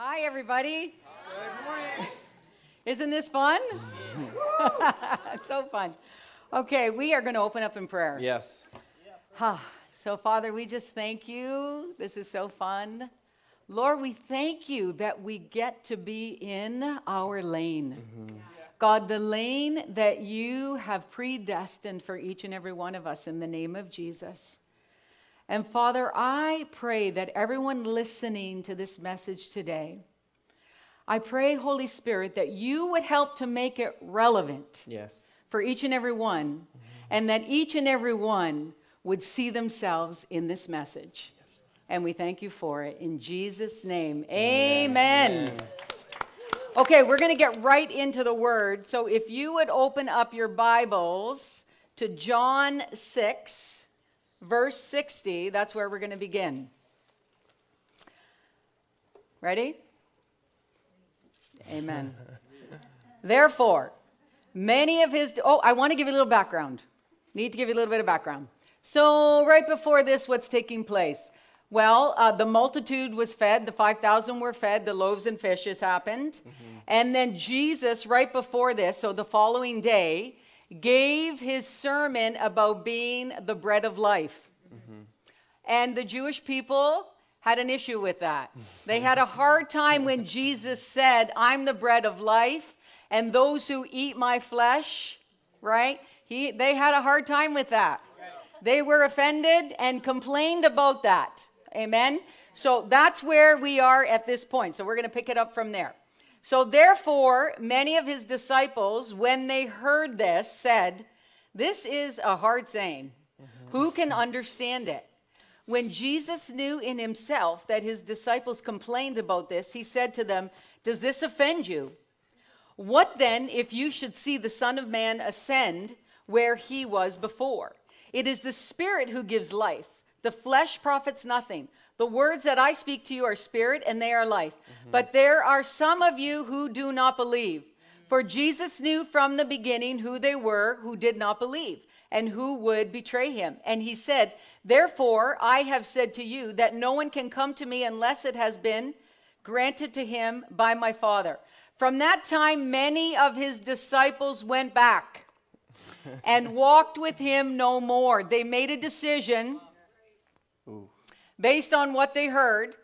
Hi, everybody. Isn't this fun? it's so fun. Okay, we are going to open up in prayer. Yes. Ah, so, Father, we just thank you. This is so fun. Lord, we thank you that we get to be in our lane. God, the lane that you have predestined for each and every one of us in the name of Jesus. And Father, I pray that everyone listening to this message today, I pray, Holy Spirit, that you would help to make it relevant Yes. for each and every one, mm-hmm. and that each and every one would see themselves in this message. And we thank you for it. In Jesus' name, amen. Okay, we're going to get right into the word. So if you would open up your Bibles to John 6, verse 60, that's where we're going to begin. Ready? Amen. Therefore, many of his. Oh, I want to give you a little background. Need to give you a little bit of background. So, right before this, what's taking place? Well, uh, the multitude was fed, the 5,000 were fed, the loaves and fishes happened. And then Jesus, right before this, so the following day, gave his sermon about being the bread of life. Mm-hmm. And the Jewish people had an issue with that. They had a hard time when Jesus said, I'm the bread of life, and those who eat my flesh, right? He, they had a hard time with that. They were offended and complained about that. Amen? So that's where we are at this point. So we're going to pick it up from there. So therefore, many of his disciples, when they heard this, said, This is a hard saying. Mm-hmm. Who can understand it? When Jesus knew in himself that his disciples complained about this, he said to them, Does this offend you? What then if you should see the Son of Man ascend where he was before? It is the Spirit who gives life. The flesh profits nothing. The words that I speak to you are spirit and they are life. Mm-hmm. But there are some of you who do not believe. For Jesus knew from the beginning who they were who did not believe and who would betray him. And he said, Therefore, I have said to you that no one can come to me unless it has been granted to him by my Father. From that time, many of his disciples went back and walked with him no more. They made a decision. Based on what they heard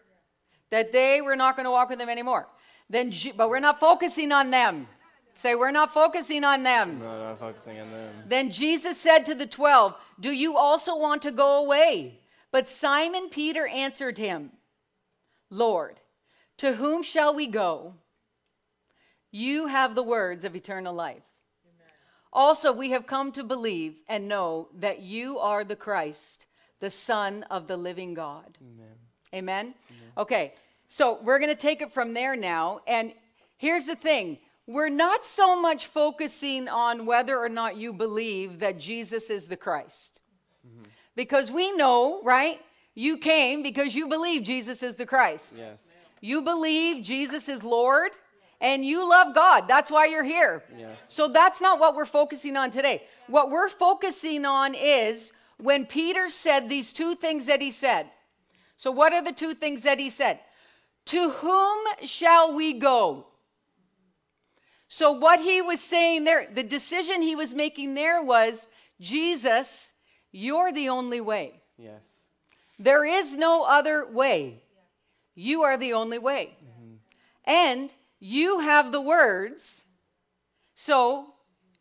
that they were not going to walk with him anymore. Then, Je- but we're not focusing on them. Say, we're not focusing on them. No, not focusing on them. Then Jesus said to the twelve, Do you also want to go away? But Simon Peter answered him, Lord, to whom shall we go? You have the words of eternal life. Also, we have come to believe and know that you are the Christ, the Son of the living God. Amen. Amen? Okay, so we're going to take it from there now. And here's the thing we're not so much focusing on whether or not you believe that Jesus is the Christ. Mm-hmm. Because we know, right? You came because you believe Jesus is the Christ. Yes. You believe Jesus is Lord and you love God. That's why you're here. Yes. So that's not what we're focusing on today. What we're focusing on is when Peter said these two things that he said. So, what are the two things that he said? To whom shall we go? So, what he was saying there, the decision he was making there was Jesus, you're the only way. Yes. There is no other way. You are the only way. Mm-hmm. And you have the words, so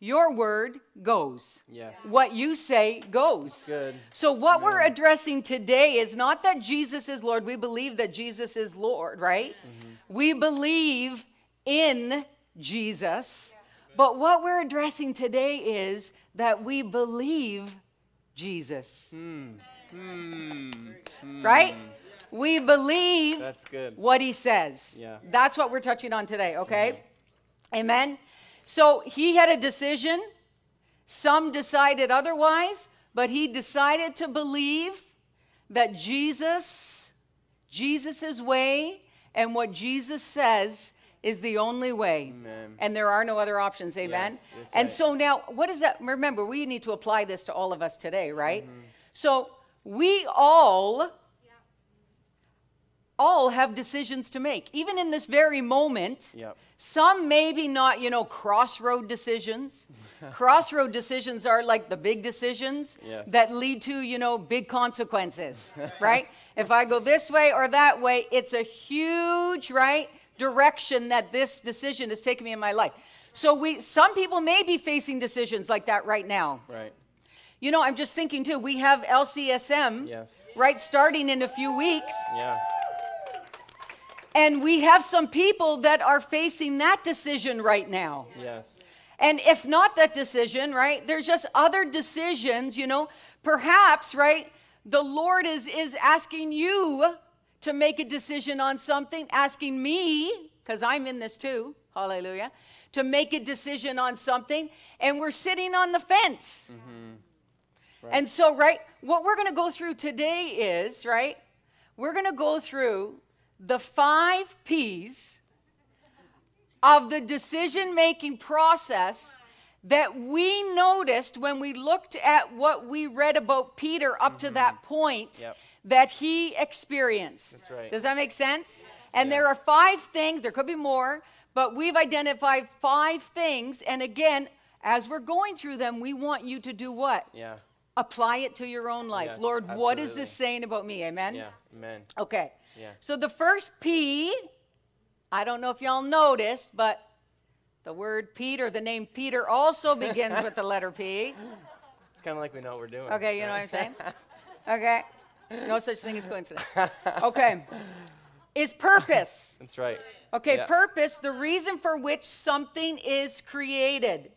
your word goes. Yes. What you say goes. Good. So, what we're addressing today is not that Jesus is Lord. We believe that Jesus is Lord, right? Mm-hmm. We believe in Jesus. But what we're addressing today is that we believe Jesus, hmm. Hmm. Hmm. right? We believe That's good. what he says. Yeah. That's what we're touching on today, okay? Mm-hmm. Amen. So he had a decision. Some decided otherwise, but he decided to believe that Jesus, Jesus' way, and what Jesus says is the only way. Amen. And there are no other options, amen? Yes, and right. so now, what does that, remember, we need to apply this to all of us today, right? Mm-hmm. So we all, all have decisions to make, even in this very moment. Yep. Some maybe not, you know, crossroad decisions. crossroad decisions are like the big decisions Yes. that lead to, you know, big consequences, right? if I go this way or that way, it's a huge, right, direction that this decision has taken me in my life. So we some people may be facing decisions like that right now. Right. You know, I'm just thinking too, we have LCSM, Yes. right, starting in a few weeks. Yeah. And we have some people that are facing that decision right now. Yes. And if not that decision, right, there's just other decisions, you know, perhaps, right, the Lord is, is asking you to make a decision on something, asking me, because I'm in this too, hallelujah, to make a decision on something, and we're sitting on the fence. Mm-hmm. And so, right, what we're going to go through today is, right, we're going to go through the five P's of the decision making process that we noticed when we looked at what we read about Peter up to mm-hmm. that point Yep. that he experienced. That's right. Does that make sense? And there are five things, there could be more, but we've identified five things. And again, as we're going through them, we want you to do what? Yeah. Apply it to your own life. Yes, Lord, what is this saying about me? Amen? Yeah. Amen. Okay. Yeah. So the first P, I don't know if y'all noticed, but the word Peter, the name Peter also begins with the letter P. It's kind of like we know what we're doing. Okay, you know what I'm saying? Okay. No such thing as coincidence. Okay. Is purpose. That's right. Okay, Yeah. purpose, the reason for which something is created.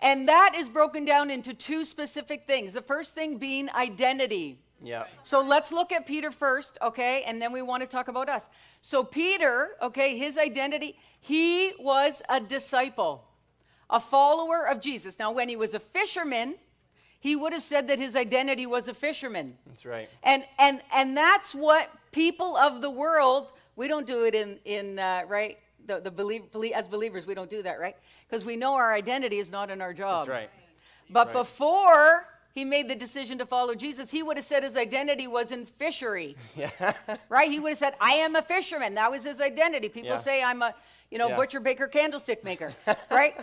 And that is broken down into two specific things. The first thing being identity. Yeah. So let's look at Peter first, okay? And then we want to talk about us. So, Peter, okay, his identity, he was a disciple, a follower of Jesus. Now, when he was a fisherman, he would have said that his identity was a fisherman. That's right. And, and, and that's what people of the world, we don't do it in, in uh, right? The, the believe, belie- as believers, we don't do that, right? Because we know our identity is not in our job. That's right. But right. before he made the decision to follow Jesus, he would have said his identity was in fishery, Yeah. right? He would have said, I am a fisherman. That was his identity. People Yeah. say I'm a, you know, Yeah. butcher, baker, candlestick maker, right?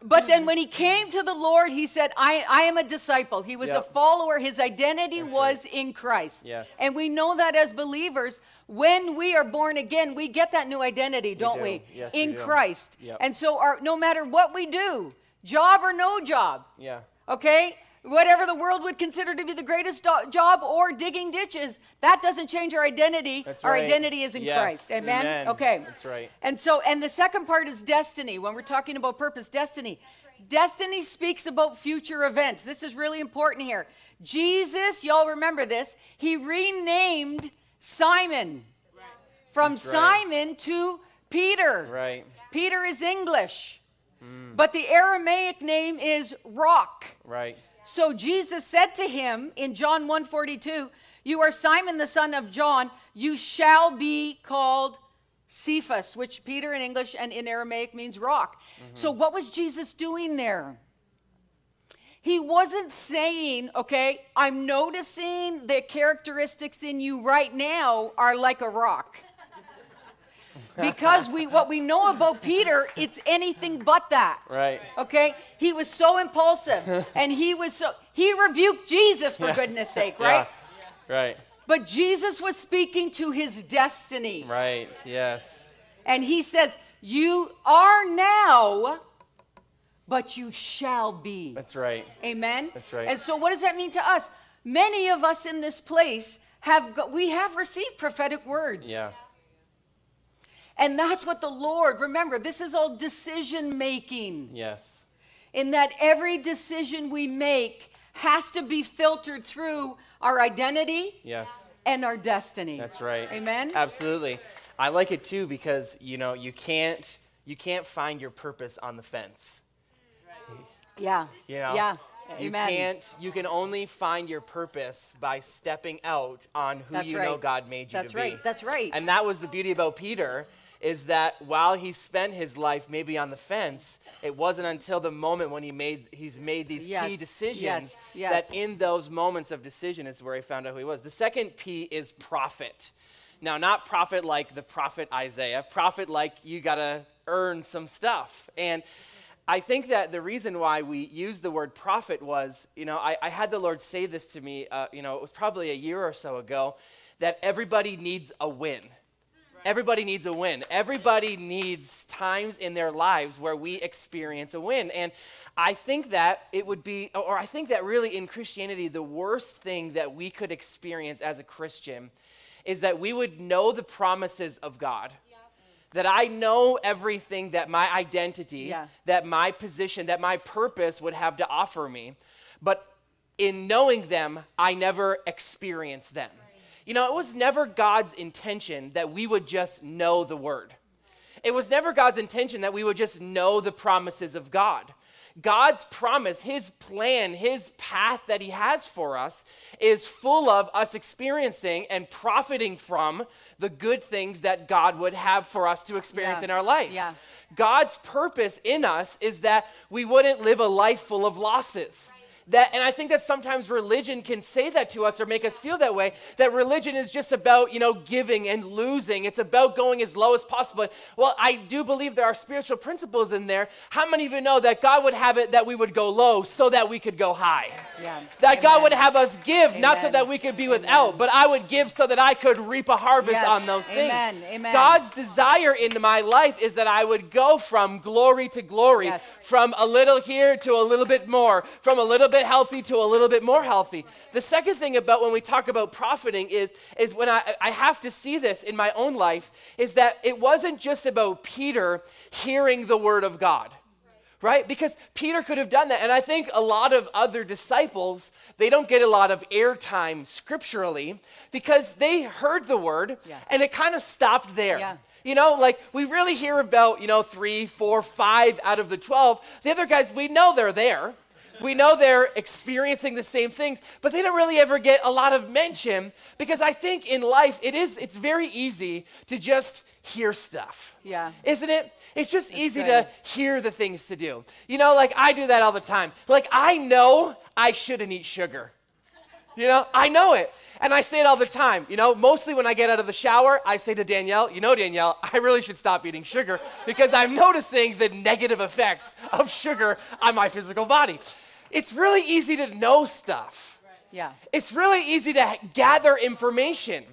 But then when he came to the Lord, he said, I, I am a disciple. He was a follower. His identity That's was in Christ. Yes. And we know that as believers, when we are born again, we get that new identity, don't do. we? Yes, we in do. Christ. Yep. And so our, no matter what we do, job or no job, Yeah. okay? Whatever the world would consider to be the greatest do- job or digging ditches, that doesn't change our identity. That's our right. identity is in Yes, Christ. Amen? amen. Okay. That's right. And so, and the second part is destiny. When we're talking about purpose, destiny. Destiny speaks about future events. This is really important here. Jesus, y'all remember this, he renamed Simon from That's. Simon to Peter. Right. Peter is English, mm. but the Aramaic name is Rock. Right. So Jesus said to him in John 1:42, "You are Simon the son of John, you shall be called Cephas," which Peter in English and in Aramaic means rock. Mm-hmm. So what was Jesus doing there? He wasn't saying, okay, I'm noticing the characteristics in you right now are like a rock. Because we what we know about Peter, it's anything but that. Right. Okay? He was so impulsive and he was so he rebuked Jesus for goodness sake, right? Yeah. Right. But Jesus was speaking to his destiny. Right. Yes. And he says, "You are now, but you shall be." That's right. Amen. That's right. And so what does that mean to us? Many of us in this place have we have received prophetic words. Yeah. And that's what the Lord, remember, this is all decision making. Yes. in that every decision we make has to be filtered through our identity Yes. and our destiny. That's right. Amen. Absolutely. I like it too because you know you can't you can't find your purpose on the fence. Yeah. You know. Yeah. You Amen. can't. You can only find your purpose by stepping out on who That's you know. God made you That's to be. right. That's right. And that was the beauty about Peter is that while he spent his life maybe on the fence, it wasn't until the moment when he made he's made these Yes, key decisions yes, yes. that in those moments of decision is where he found out who he was. The second P is prophet. Now, not prophet like the prophet Isaiah, prophet like you got to earn some stuff. And I think that the reason why we use the word prophet was, you know, I, I had the Lord say this to me, uh, you know, it was probably a year or so ago, that everybody needs a win. Everybody needs a win. Everybody needs times in their lives where we experience a win. And I think that it would be, or I think that really in Christianity, the worst thing that we could experience as a Christian is that we would know the promises of God. That I know everything that my identity, Yeah. that my position, that my purpose would have to offer me. But in knowing them, I never experience them. You know, it was never God's intention that we would just know the word. It was never God's intention that we would just know the promises of God. God's promise, His plan, His path that He has for us is full of us experiencing and profiting from the good things that God would have for us to experience Yeah. in our life. Yeah. God's purpose in us is that we wouldn't live a life full of losses. That, and I think that sometimes religion can say that to us or make us feel that way. That religion is just about you know giving and losing. It's about going as low as possible. Well, I do believe there are spiritual principles in there. How many of you know that God would have it that we would go low so that we could go high? Yeah. That God would have us give not so that we could be without, but I would give so that I could reap a harvest Yes. on those things. Amen. Amen. God's desire in my life is that I would go from glory to glory, Yes. from a little here to a little bit more, from a little bit healthy to a little bit more healthy. The second thing about when we talk about profiting is, is when I, I have to see this in my own life, is that it wasn't just about Peter hearing the word of God right because peter could have done that and i think a lot of other disciples they don't get a lot of airtime scripturally because they heard the word Yeah. and it kind of stopped there Yeah. you know like we really hear about you know three four five out of the 12 the other guys we know they're there we know they're experiencing the same things but they don't really ever get a lot of mention because i think in life it is it's very easy to just hear stuff Yeah. isn't it? It's just easy good. to hear the things to do. You know, like I do that all the time. Like I know I shouldn't eat sugar. You know, I know it. And I say it all the time. You know, mostly when I get out of the shower, I say to Danielle, you know, Danielle, I really should stop eating sugar because I'm noticing the negative effects of sugar on my physical body. It's really easy to know stuff. Yeah. It's really easy to gather information.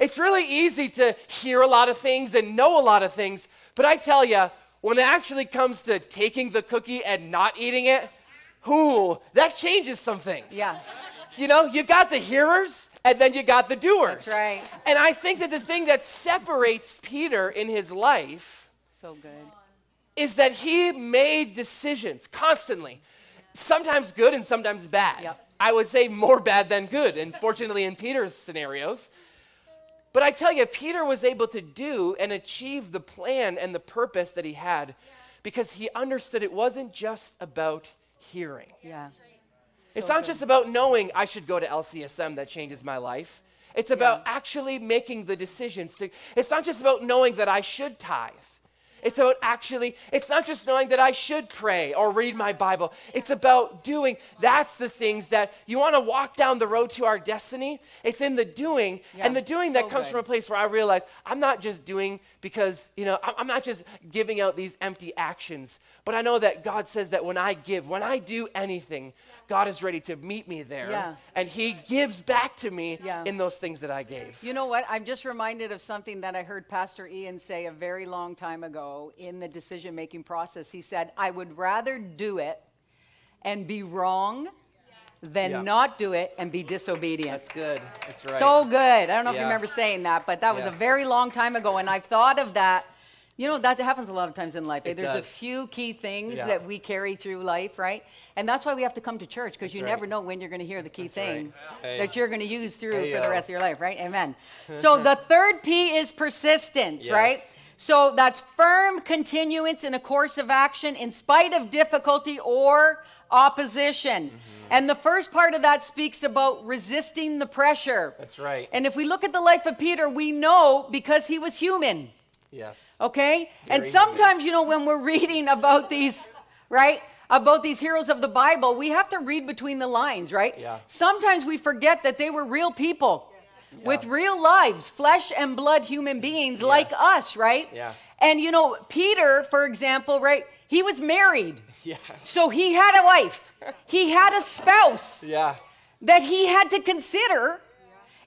It's really easy to hear a lot of things and know a lot of things. But I tell you, when it actually comes to taking the cookie and not eating it, whoo, that changes some things. Yeah. You know, you got the hearers and then you got the doers. That's right. And I think that the thing that separates Peter in his life So good. is that he made decisions constantly, sometimes good and sometimes bad. Yep. I would say more bad than good, and fortunately in Peter's scenarios. But I tell you, Peter was able to do and achieve the plan and the purpose that he had because he understood it wasn't just about hearing. Yeah. It's So not good. just about knowing I should go to LCSM that changes my life. It's about actually making the decisions to It's not just about knowing that I should tithe. It's about actually it's not just knowing that I should pray or read my Bible. It's about doing that's the things that you want to walk down the road to our destiny. It's in the doing Yeah, and the doing that so comes good. from a place where I realize I'm not just doing because, you know, I'm not just giving out these empty actions, but I know that God says that when I give, when I do anything, God is ready to meet me there. Yeah. And He gives back to me Yeah. in those things that I gave. You know what? I'm just reminded of something that I heard Pastor Ian say a very long time ago in the decision making process. He said, I would rather do it and be wrong than Yeah. not do it and be disobedient. That's good. That's right. So good. I don't know if you remember saying that, but that was a very long time ago. And I've thought of that. You know, that happens a lot of times in life. It There's a few key things Yeah. that we carry through life, right? And that's why we have to come to church because you right. never know when you're going to hear the key thing Hey. that you're going to use through for Hey-o. the rest of your life, right? Amen. so the third P is persistence, right? So that's firm continuance in a course of action in spite of difficulty or opposition. Mm-hmm. And the first part of that speaks about resisting the pressure. That's right. And if we look at the life of Peter, we know because he was human, yes. okay? and Very sometimes, you know, when we're reading about these, right? About these heroes of the Bible, we have to read between the lines, right? Yeah. Sometimes we forget that they were real people. With real lives, flesh and blood human beings like us, right? Yeah. And you know, Peter, for example, right? He was married. Yes. So he had a wife, he had a spouse Yeah. that he had to consider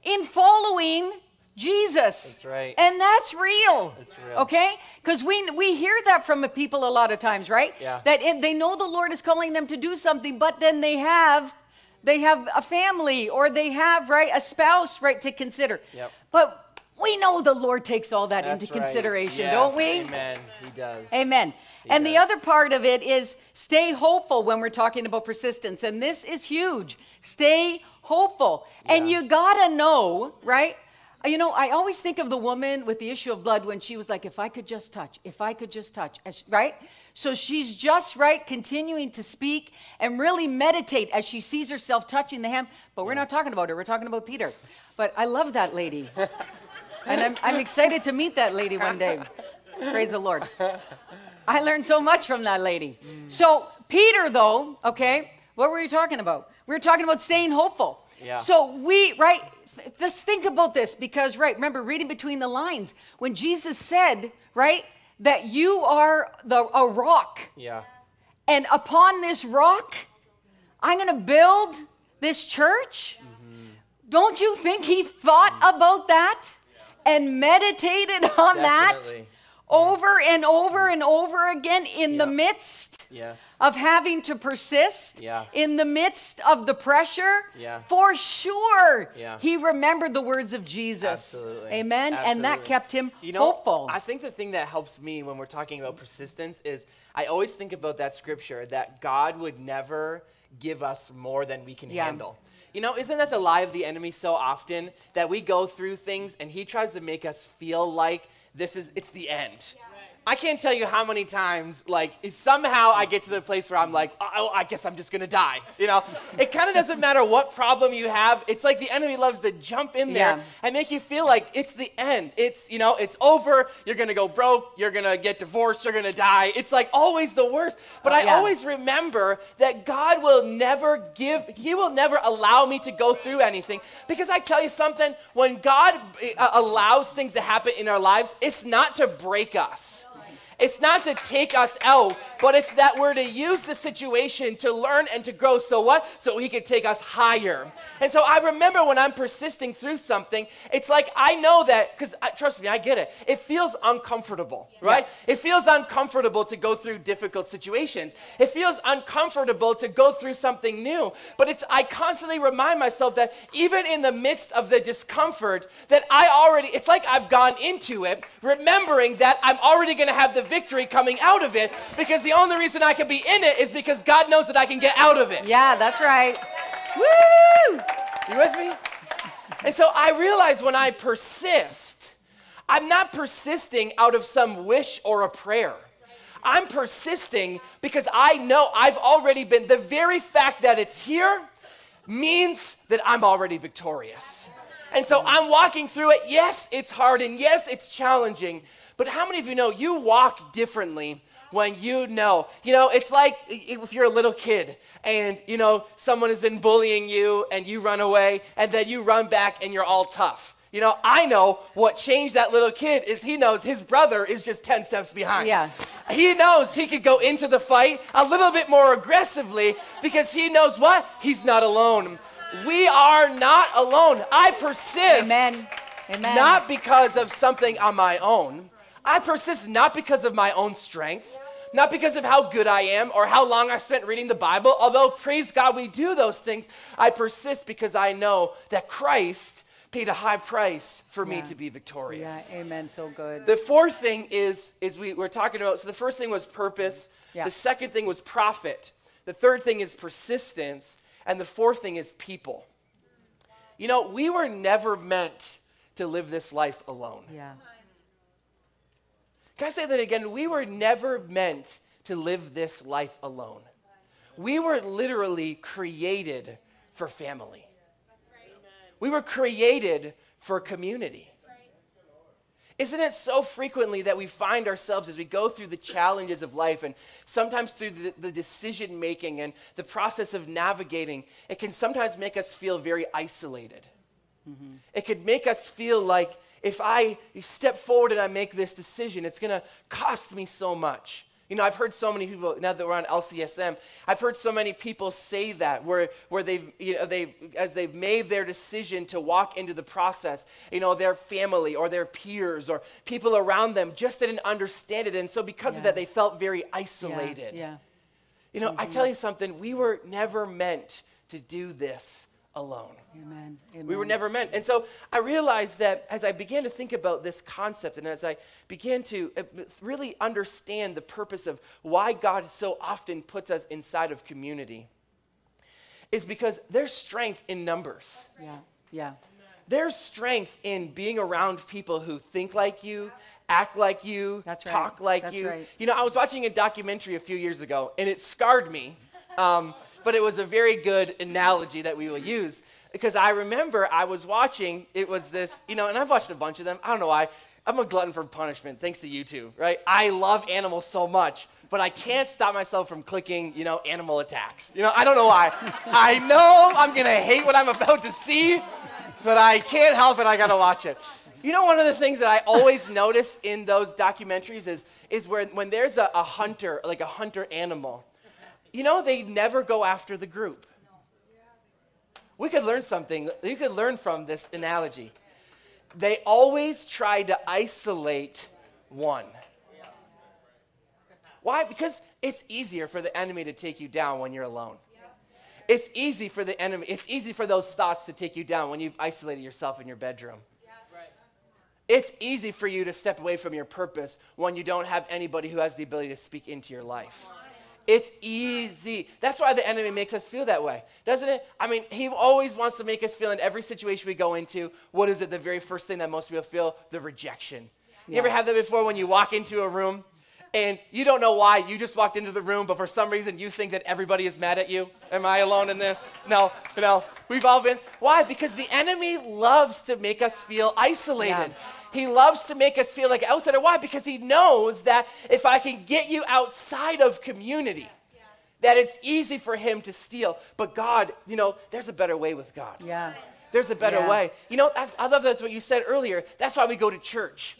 in following Jesus. That's right. And that's real. That's real. Okay? Because we, we hear that from the people a lot of times, right? Yeah. That it, they know the Lord is calling them to do something, but then they have they have a family or they have right a spouse right to consider. Yep. But we know the Lord takes all that That's into right. consideration, Yes, don't we? Amen. He does. Amen. He and the other part of it is stay hopeful when we're talking about persistence. And this is huge. Stay hopeful. And you got to know, right? You know, I always think of the woman with the issue of blood when she was like, if I could just touch, if I could just touch, right? So she's just right, continuing to speak and really meditate as she sees herself touching the hem. But we're not talking about her, we're talking about Peter. But I love that lady. and I'm, I'm excited to meet that lady one day. Praise the Lord. I learned so much from that lady. Mm. So, Peter, though, okay, what were you talking about? We were talking about staying hopeful. Yeah. So, we, right, th- let's think about this because, right, remember, reading between the lines, when Jesus said, right, that you are the, a rock, Yeah. and upon this rock, I'm going to build this church. Mm-hmm. Don't you think he thought mm-hmm. about that and meditated on that Definitely. Over and over and over again in the midst Yes. of having to persist, Yeah. in the midst of the pressure? Yeah. For sure, Yeah. he remembered the words of Jesus. Absolutely. Amen. And that kept him You know, hopeful. I think the thing that helps me when we're talking about persistence is I always think about that scripture that God would never give us more than we can handle. You know, isn't that the lie of the enemy so often that we go through things and he tries to make us feel like this is it's the end. I can't tell you how many times, like, somehow I get to the place where I'm like, oh, I guess I'm just gonna die. You know, it kind of doesn't matter what problem you have. It's like the enemy loves to jump in there Yeah. and make you feel like it's the end. It's, you know, it's over. You're going to go broke. You're going to get divorced. You're going to die. It's like always the worst. But I Yeah. always remember that God will never give, He will never allow me to go through anything. Because I tell you something, when God uh, allows things to happen in our lives, it's not to break us. It's not to take us out, but it's that we're to use the situation to learn and to grow. So what? So he could take us higher. And so I remember when I'm persisting through something, it's like I know that, because trust me, I get it. It feels uncomfortable, right? It feels uncomfortable to go through difficult situations. It feels uncomfortable to go through something new. But it's I constantly remind myself that even in the midst of the discomfort, that I already, it's like I've gone into it, remembering that I'm already going to have the victory coming out of it because the only reason I can be in it is because God knows that I can get out of it. yeah, that's right. Woo! You with me? And so I realize when I persist, I'm not persisting out of some wish or a prayer. I'm persisting because I know I've already been, the very fact that it's here means that I'm already victorious. And so I'm walking through it. Yes, it's hard and yes, it's challenging. But how many of you know you walk differently when you know? You know, it's like if you're a little kid and, you know, someone has been bullying you and you run away and then you run back and you're all tough. You know, I know what changed that little kid is he knows his brother is just 10 steps behind. Yeah. He knows he could go into the fight a little bit more aggressively because he knows what? He's not alone. We are not alone. I persist. Amen. Amen. Not because of something on my own. I persist not because of my own strength, not because of how good I am or how long I spent reading the Bible. Although, praise God, we do those things. I persist because I know that Christ paid a high price for me to be Yeah, victorious. amen. So good. The fourth thing is, is we, we're talking about, so the first thing was purpose. Yeah. The second thing was profit. The third thing is persistence. And the fourth thing is people. You know, we were never meant to live this life alone. yeah. Can I say that again? We were never meant to live this life alone. We were literally created for family. We were created for community. Isn't it so frequently that we find ourselves as we go through the challenges of life and sometimes through the, the decision making and the process of navigating, it can sometimes make us feel very isolated. It could make us feel like if I step forward and I make this decision, it's going to cost me so much. You know, I've heard so many people, now that we're on LCSM, I've heard so many people say that where, where they've, you know, they've, as they've made their decision to walk into the process, you know, their family or their peers or people around them just didn't understand it. And so because Yeah. of that, they felt very isolated. Yeah. You know, I mm-hmm. tell you something, we were never meant to do this alone. Amen. We were never meant. And so I realized that as I began to think about this concept and as I began to uh, really understand the purpose of why God so often puts us inside of community, is because there's strength in numbers. Yeah. Yeah. There's strength in being around people who think like you, act like you, right. talk like That's you. right. You know, I was watching a documentary a few years ago, and it scarred me. Um, but it was a very good analogy that we will use because I remember I was watching. It was this, you know, and I've watched a bunch of them. I don't know why. I'm a glutton for punishment, thanks to YouTube, right? I love animals so much, but I can't stop myself from clicking, you know, animal attacks. You know, I don't know why. I know I'm gonna hate what I'm about to see, but I can't help it. I gotta watch it. You know, one of the things that I always notice in those documentaries is, is where, when there's a, a hunter, like a hunter animal, you know, they never go after the group. We could learn something. You could learn from this analogy. They always try to isolate one. Why? Because it's easier for the enemy to take you down when you're alone. It's easy for the enemy, it's easy for those thoughts to take you down when you've isolated yourself in your bedroom. It's easy for you to step away from your purpose when you don't have anybody who has the ability to speak into your life. It's easy. That's why the enemy makes us feel that way, doesn't it? I mean, he always wants to make us feel in every situation we go into, what is it, the very first thing that most people feel? The rejection. You ever have that before when you walk into a room and you don't know why, you just walked into the room, but for some reason you think that everybody is mad at you? Am I alone in this? No, no. We've all been. Why? Because the enemy loves to make us feel isolated. He loves to make us feel like an outsider. Why? Because he knows that if I can get you outside of community, that it's easy for him to steal. But God, you know, there's a better way with God. Yeah. There's a better Yeah. way. You know, I, I love that's what you said earlier. That's why we go to church.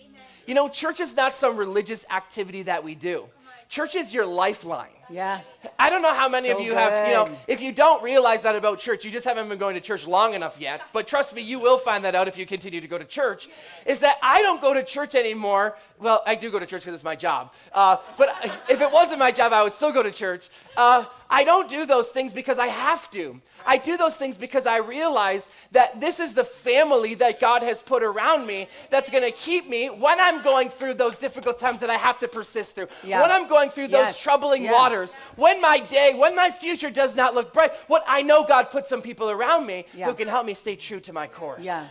You know, church is not some religious activity that we do. Church is your lifeline. Yeah. I don't know how many of So you have, you know, if you don't realize that about church, you just haven't been going to church long enough yet. But trust me, you will find that out if you continue to go to church. Is that I don't go to church anymore. Well, I do go to church because it's my job. Uh, but if it wasn't my job, I would still go to church. Uh, I don't do those things because I have to. I do those things because I realize that this is the family that God has put around me that's going to keep me when I'm going through those difficult times that I have to persist through. Yeah. When I'm going through those Yes. troubling Yeah. waters, when my day, when my future does not look bright, what I know God put some people around me Yeah. who can help me stay true to my course. Yeah.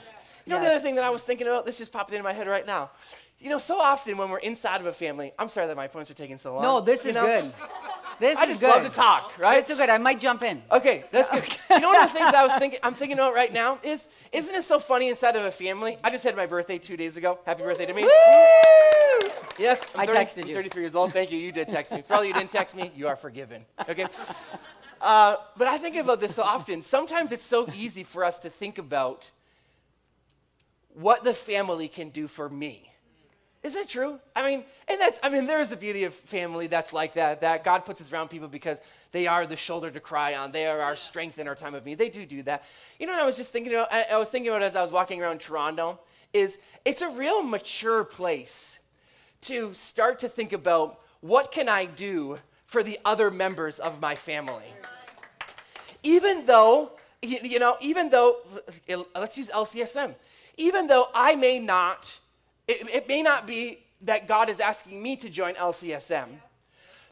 You know Yeah. the other thing that I was thinking about? This just popped into my head right now. You know, so often when we're inside of a family, I'm sorry that my points are taking so long. No, this is know? good. This I is just good. love to talk, right? It's so good. I might jump in. Okay, that's good. You know one of the things I was thinking, I'm thinking about right now is, isn't it so funny inside of a family? I just had my birthday two days ago. Happy birthday to me. Woo! Yes, I'm I 30 texted I'm you. 33 years old. Thank you. You did text me. For all you didn't text me, you are forgiven. Okay. Uh, but I think about this so often. Sometimes it's so easy for us to think about what the family can do for me. Is that true? I mean, and that's, I mean, there is a beauty of family that's like that, that God puts us around people because they are the shoulder to cry on. They are our strength in our time of need. They do do that. You know what I was just thinking about? I, I was thinking about as I was walking around Toronto is it's a real mature place to start to think about what can I do for the other members of my family even though, you, know, even though, let's use LCSM, even though I may not, it, it may not be that God is asking me to join LCSM,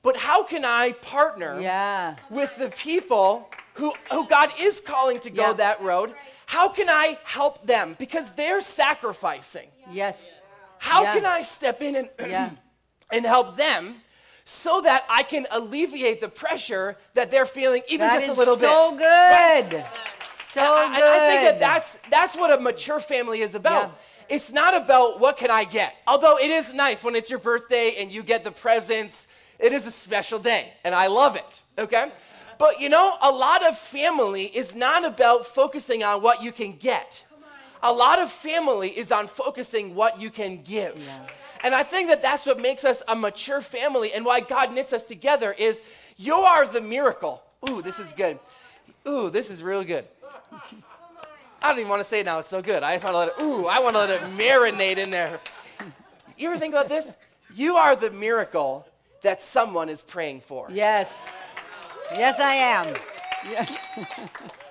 but how can I partner Yeah. with the people who, who God is calling to go Yeah. that road? How can I help them? Because they're sacrificing. Yes. How Yeah. can I step in and, Yeah. and help them so that I can alleviate the pressure that they're feeling even That just a little bit? so good. So I, good. I think that that's, that's what a mature family is about. Yeah. It's not about what can I get. Although it is nice when it's your birthday and you get the presents. It is a special day, and I love it, okay? But you know, a lot of family is not about focusing on what you can get. A lot of family is on focusing what you can give. Yeah. And I think that that's what makes us a mature family and why God knits us together is you are the miracle. Ooh, this is good. Ooh, this is really good. I don't even want to say it now. It's so good. I just want to let it, ooh, I want to let it marinate in there. You ever think about this? You are the miracle that someone is praying for. Yes. Yes, I am. Yes.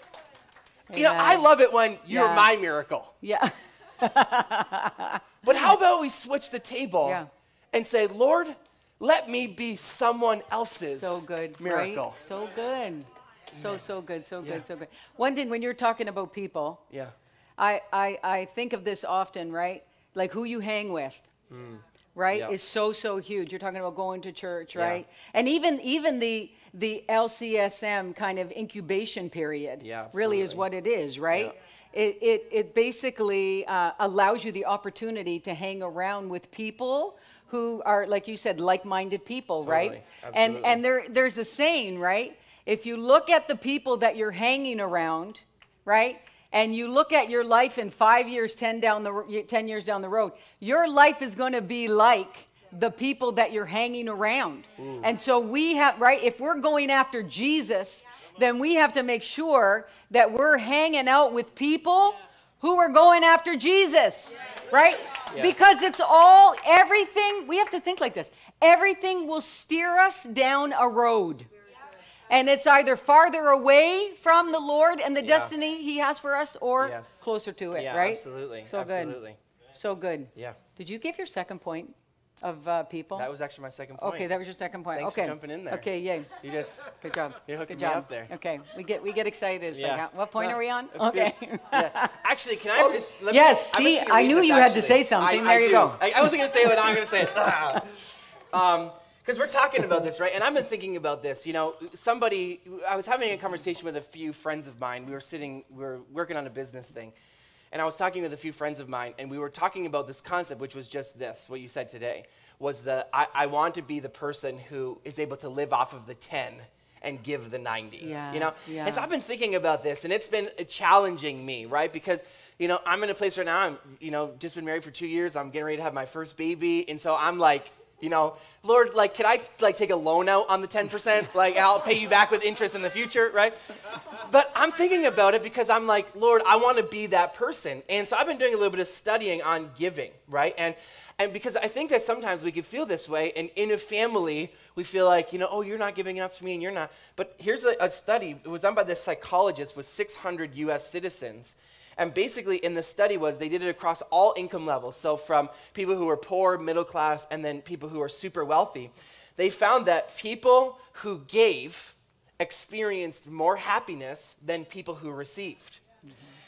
You know, I love it when you're Yeah. my miracle. Yeah. But how about we switch the table Yeah. and say, Lord, let me be someone else's So good. miracle. Right? So good. So, so good. So good. Yeah. So good. One thing when you're talking about people, Yeah. I, I, I think of this often, right? Like who you hang with, mm. right, Yeah. is so so huge. You're talking about going to church, right? And even even the the LCSM kind of incubation period Yeah, really is what it is, right? It, it, it basically uh, allows you the opportunity to hang around with people who are, like you said, like-minded people, right? Totally, And absolutely. and there there's a saying, right? If you look at the people that you're hanging around, right? And you look at your life in five years, 10, down the, 10 years down the road, your life is going to be like the people that you're hanging around. And so we have, right? If we're going after Jesus, then we have to make sure that we're hanging out with people who are going after Jesus, right? Yes. Because it's all, everything, we have to think like this everything will steer us down a road. And it's either farther away from the Lord and the Yeah. destiny He has for us or Yes. closer to it, Yeah, right? absolutely. So absolutely. good. So good. Yeah. Did you give your second point of uh, people? That was actually my second point. okay, that was your second point. Thanks for okay. jumping in there. Okay, yay. You just Good job. You're hooking Good me job. up there. Okay, we get we get excited. It's like, Yeah. huh, what point No, are we on? that's Okay. good. yeah. Actually, can I just let me- Yes, I'm see, just gonna I read knew this, you had to actually. say something. There you do. go. I, I wasn't gonna say it, but now I'm gonna say it. um, because we're talking about this, right? And I've been thinking about this. You know, somebody, I was having a conversation with a few friends of mine. We were sitting, we were working on a business thing. And I was talking with a few friends of mine, and we were talking about this concept, which was just this, what you said today, was the, I, I want to be the person who is able to live off of the 10 and give the 90. Yeah, You know? yeah. And so I've been thinking about this, and it's been challenging me, right? Because, you know, I'm in a place right now, I'm, you know, just been married for two years, I'm getting ready to have my first baby, and so I'm like, you know, Lord, like, can I like take a loan out on the 10%? Like, I'll pay you back with interest in the future, right? But I'm thinking about it because I'm like, Lord, I want to be that person. And so I've been doing a little bit of studying on giving, right? And and because I think that sometimes we can feel this way, and in a family, we feel like, you know, oh, you're not giving enough to me, and you're not. But here's a, a study. It was done by this psychologist with 600 U.S. citizens, and basically, in the study was they did it across all income levels. So from people who were poor, middle class, and then people who are super wealthy. They found that people who gave experienced more happiness than people who received.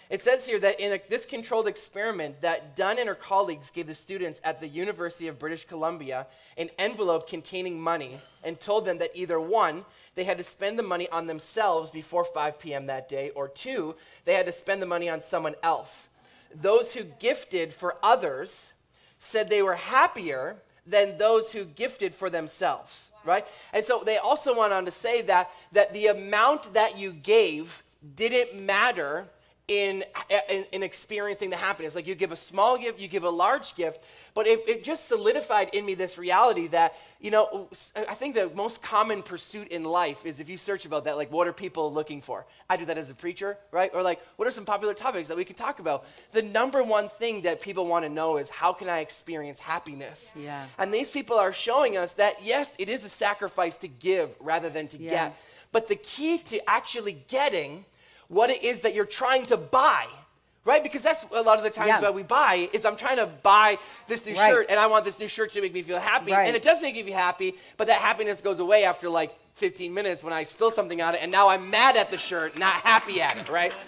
It says here that in a, this controlled experiment that Dunn and her colleagues gave the students at the University of British Columbia an envelope containing money and told them that either one, they had to spend the money on themselves before 5 p.m. that day, or two, they had to spend the money on someone else. Those who gifted for others said they were happier than those who gifted for themselves, right? And so they also went on to say that that the amount that you gave didn't matter in, in, in experiencing the happiness. Like you give a small gift, you give a large gift, but it, it just solidified in me this reality that, you know, I think the most common pursuit in life is if you search about that, like what are people looking for? I do that as a preacher, right? Or like, what are some popular topics that we could talk about? The number one thing that people want to know is how can I experience happiness? Yeah. And these people are showing us that yes, it is a sacrifice to give rather than to Yeah. get. But the key to actually getting what it is that you're trying to buy, right? Because that's a lot of the times Yeah. why we buy is I'm trying to buy this new Right. shirt and I want this new shirt to make me feel happy. Right. And it does make me happy, but that happiness goes away after like 15 minutes when I spill something on it and now I'm mad at the shirt, not happy at it, right?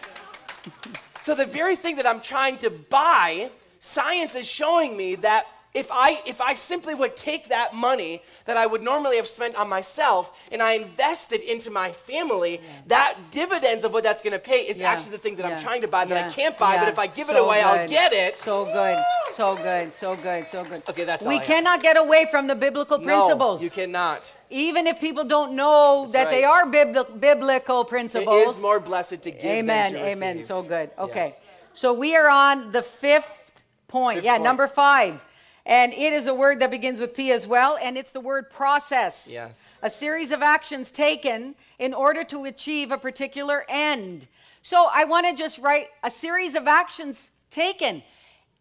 So the very thing that I'm trying to buy, science is showing me that if I if I simply would take that money that I would normally have spent on myself and I invest it into my family, that dividends of what that's going to pay is Yeah, actually the thing that I'm trying to buy that yeah, I can't buy. But if I give it So away, I'll get it. So good, so good, so good, so good. Okay, that's We cannot get away from the biblical principles. no, you cannot. Even if people don't know That's that they are bibli- biblical principles. It is more blessed to give Amen, than to amen. So good. Okay. Yes. So we are on the fifth point. Fifth yeah, point. number five. And it is a word that begins with P as well, and it's the word process. Yes. A series of actions taken in order to achieve a particular end. So I want to just write a series of actions taken.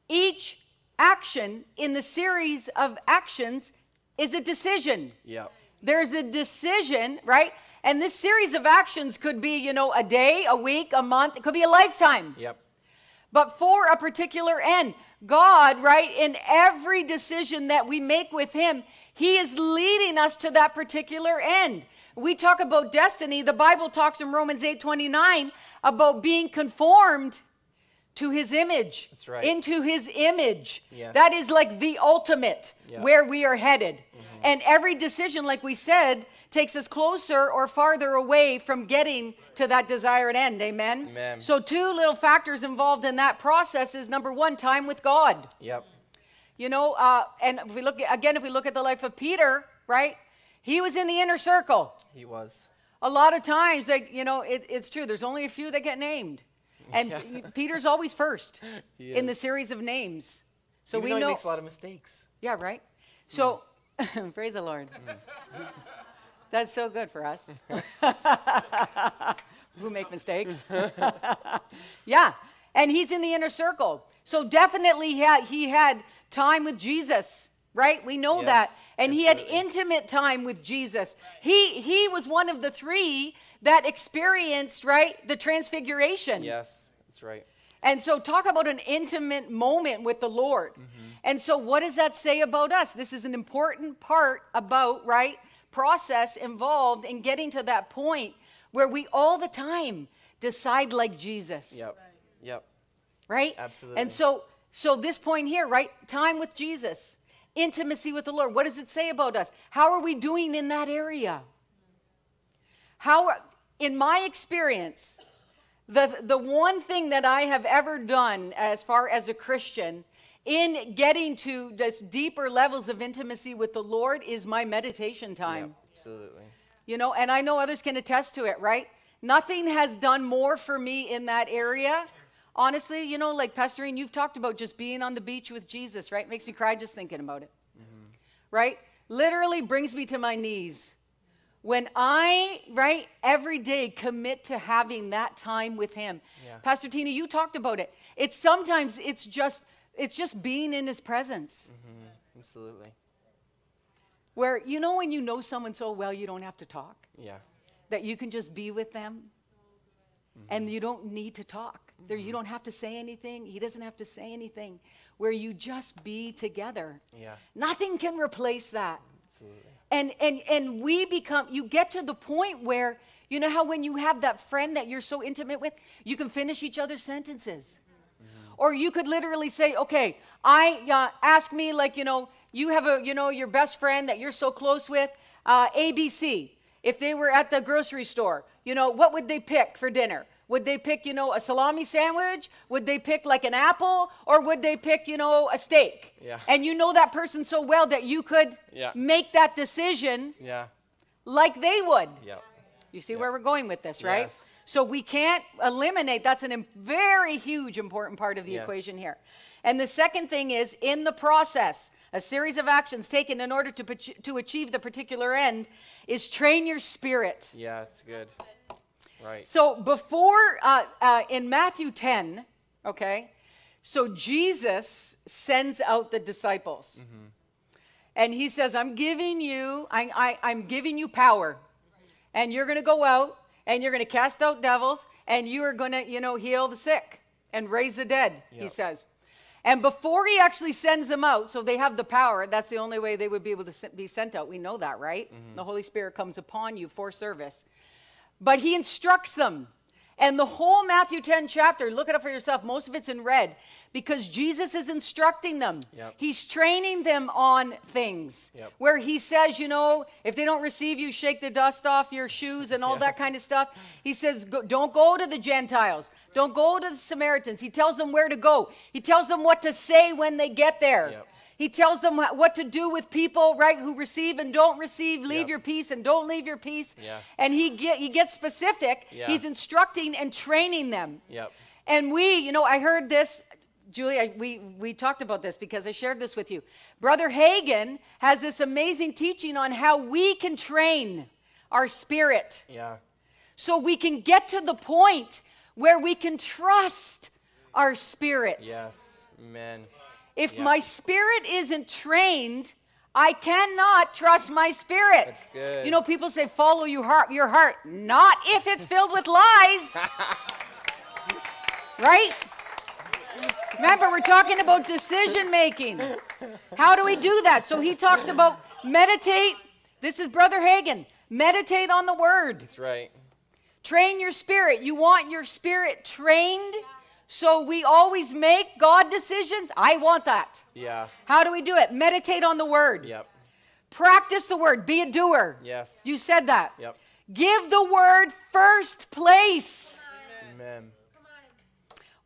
Each action in the series of actions is a decision. Yep. There's a decision, right? And this series of actions could be, you know, a day, a week, a month, it could be a lifetime Yep. But for a particular end. God, right, in every decision that we make with Him, He is leading us to that particular end. We talk about destiny. The Bible talks in Romans 8 29 about being conformed to His image. That's right. Into His image. Yes. That is like the ultimate Yeah. where we are headed. Mm-hmm. And every decision, like we said, takes us closer or farther away from getting to that desired end. Amen. Amen. So, two little factors involved in that process is number one, time with God. Yep. You know, uh, and if we look again, if we look at the life of Peter, right? He was in the inner circle. He was. A lot of times, like you know, it, it's true. There's only a few that get named, and Peter's always first in the series of names. So Even we know. he makes a lot of mistakes. Yeah, right? So, praise the Lord. That's so good for us who make mistakes. yeah, and he's in the inner circle. So, definitely he had, he had time with Jesus, right? We know Yes, that. And he had intimate time with Jesus. He, he was one of the three that experienced, right, the transfiguration. Yes, that's right. And so, talk about an intimate moment with the Lord. Mm-hmm. And so, what does that say about us? This is an important part about, right, process involved in getting to that point where we all the time decide like Jesus, Yep. Yep. right? Absolutely. And so, so this point here, right, time with Jesus, intimacy with the Lord. What does it say about us? How are we doing in that area? How, in my experience, the, the one thing that I have ever done as far as a Christian in getting to this deeper levels of intimacy with the Lord is my meditation time. Yep. Absolutely. You know, and I know others can attest to it, right? Nothing has done more for me in that area. Honestly, you know, like Pastorine, you've talked about just being on the beach with Jesus, right? Makes me cry just thinking about it. Mm-hmm. Right? Literally brings me to my knees. When I, right, every day commit to having that time with him. Yeah. Pastor Tina, you talked about it. It's sometimes it's just it's just being in his presence. Mm-hmm. Absolutely. Where you know when you know someone so well you don't have to talk. Yeah. that you can just be with them mm-hmm. and you don't need to talk. There, you mm-hmm. don't have to say anything. He doesn't have to say anything. Where you just be together. Yeah. Nothing can replace that. Absolutely. And and and we become. You get to the point where you know how when you have that friend that you're so intimate with, you can finish each other's sentences. Or you could literally say, okay, I uh, ask me like you know you have a you know your best friend that you're so close with, uh, ABC. If they were at the grocery store, you know what would they pick for dinner? Would they pick you know a salami sandwich? Would they pick like an apple, or would they pick you know a steak? Yeah. And you know that person so well that you could Yeah. make that decision Yeah. like they would. Yep. You see where we're going with this, right? Yes. So we can't eliminate that's a im- very huge important part of the Yes. equation here. And the second thing is in the process, a series of actions taken in order to, to achieve the particular end is train your spirit. Yeah, it's good. Right. So before, uh, uh, in Matthew 10, okay, so Jesus sends out the disciples. And he says, I'm giving you, I, I, I'm giving you power. And you're going to go out and you're going to cast out devils and you are going to, you know, heal the sick and raise the dead, he says. And before he actually sends them out, so they have the power, that's the only way they would be able to be sent out. We know that, right? Mm-hmm. The Holy Spirit comes upon you for service. But he instructs them. And the whole Matthew 10 chapter, look it up for yourself, most of it's in red because Jesus is instructing them. Yep. He's training them on things Yep. where he says, you know, if they don't receive you, shake the dust off your shoes and all Yeah. that kind of stuff. He says, go, don't go to the Gentiles, don't go to the Samaritans. He tells them where to go, he tells them what to say when they get there. Yep. He tells them what to do with people, right, who receive and don't receive, leave Yep. your peace and don't leave your peace. Yeah. And he get he gets specific. Yeah. He's instructing and training them. Yep. And we, you know, I heard this, Julie, I, we, we talked about this because I shared this with you. Brother Hagin has this amazing teaching on how we can train our spirit Yeah. so we can get to the point where we can trust our spirit. Yes. Amen. If Yeah. my spirit isn't trained, I cannot trust my spirit. That's good. You know, people say follow your heart, your heart. Not if it's filled with lies. right? Remember, we're talking about decision making. How do we do that? So he talks about meditate. This is Brother Hagin. Meditate on the word. That's right. Train your spirit. You want your spirit trained so we always make God decisions? I want that. Yeah. How do we do it? Meditate on the word. Yep. Practice the word. Be a doer. Yes. You said that. Yep. Give the word first place. Amen.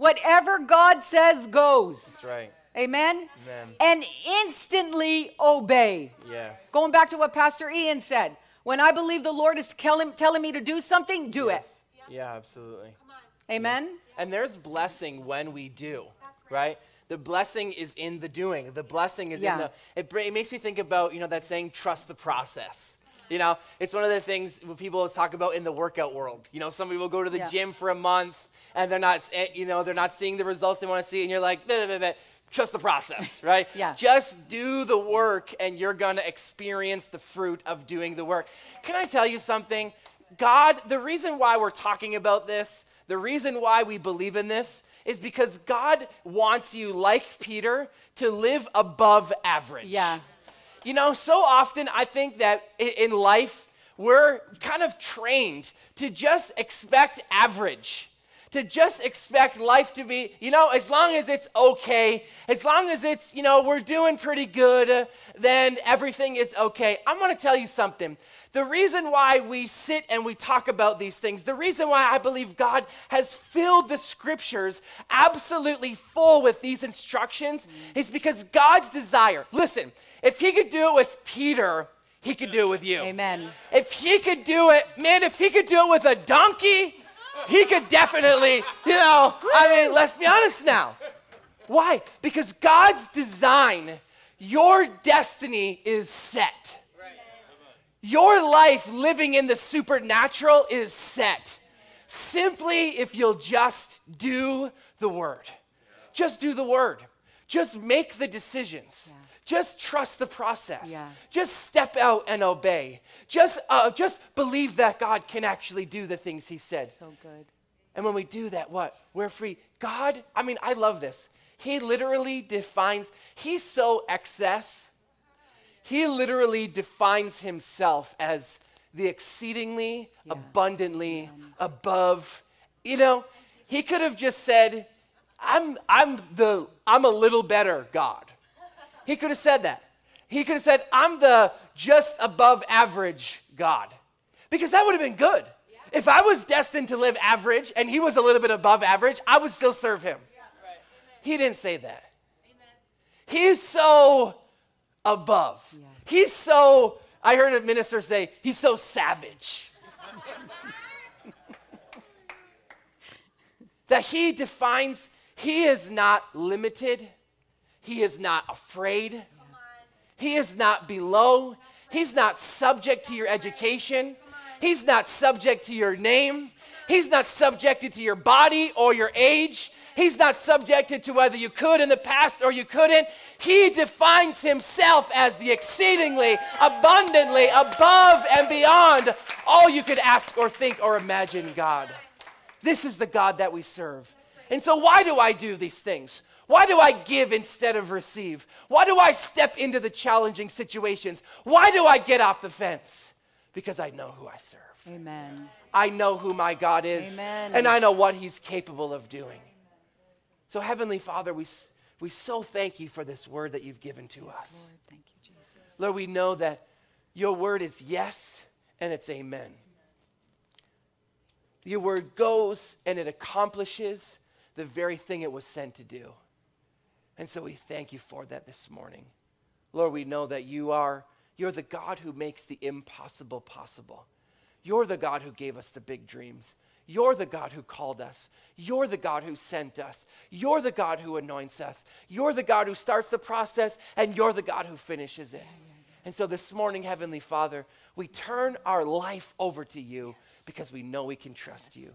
Whatever God says goes. That's right. Amen? Amen. And instantly obey. Yes. Going back to what Pastor Ian said when I believe the Lord is telling, telling me to do something, do Yes. Yeah, absolutely. it. Amen? And there's blessing when we do, right? The blessing is in the doing. The blessing is Yeah. in the. It, it makes me think about you know that saying, "Trust the process." You know, it's one of the things people talk about in the workout world. You know, somebody will go to the Yeah. gym for a month and they're not, eh, you know, they're not seeing the results they want to see, and you're like, "Blah, blah, blah, blah." trust the process, right? Yeah. Just do the work, and you're gonna experience the fruit of doing the work. Can I tell you something? God, the reason why we're talking about this, the reason why we believe in this, is because God wants you, like Peter, to live above average. Yeah. You know, so often I think that in life, we're kind of trained to just expect average, to just expect life to be, you know, as long as it's okay, as long as it's, you know, we're doing pretty good, uh, then everything is okay. I'm gonna tell you something. The reason why we sit and we talk about these things, the reason why I believe God has filled the scriptures absolutely full with these instructions is because God's desire, listen, if He could do it with Peter, He could do it with you. Amen. If He could do it, man, if He could do it with a donkey, He could definitely, you know, I mean, let's be honest now. Why? Because God's design, your destiny is set. Your life living in the supernatural is set. Simply if you'll just do the word. Just do the word. Just make the decisions. Just trust the process. Yeah. Just step out and obey. Just, uh, just believe that God can actually do the things He said. So good. And when we do that, what? We're free. God, I mean, I love this. He literally defines, He's so excess. He literally defines Himself as the exceedingly, abundantly, above. You know, He could have just said, I'm, I'm, the, I'm a little better God. He could have said that. He could have said, I'm the just above average God. Because that would have been good. If I was destined to live average and he was a little bit above average, I would still serve him. He didn't say that. He's so above. He's so, I heard a minister say, he's so savage. that he defines, he is not limited, he is not afraid, he is not below, he's not subject to your education, he's not subject to your name, he's not subjected to your body or your age. He's not subjected to whether you could in the past or you couldn't. He defines himself as the exceedingly, abundantly, above and beyond all you could ask or think or imagine, God. This is the God that we serve. And so, why do I do these things? Why do I give instead of receive? Why do I step into the challenging situations? Why do I get off the fence? Because I know who I serve. Amen. I know who my God is, Amen. and I know what He's capable of doing. So, Heavenly Father, we, we so thank you for this word that you've given to us. Lord, thank you, Jesus. Lord, we know that your word is yes and it's amen. Your word goes and it accomplishes the very thing it was sent to do. And so we thank you for that this morning. Lord, we know that you are you're the God who makes the impossible possible. You're the God who gave us the big dreams. You're the God who called us. You're the God who sent us. You're the God who anoints us. You're the God who starts the process, and you're the God who finishes it. And so this morning, Heavenly Father, we turn our life over to you because we know we can trust you.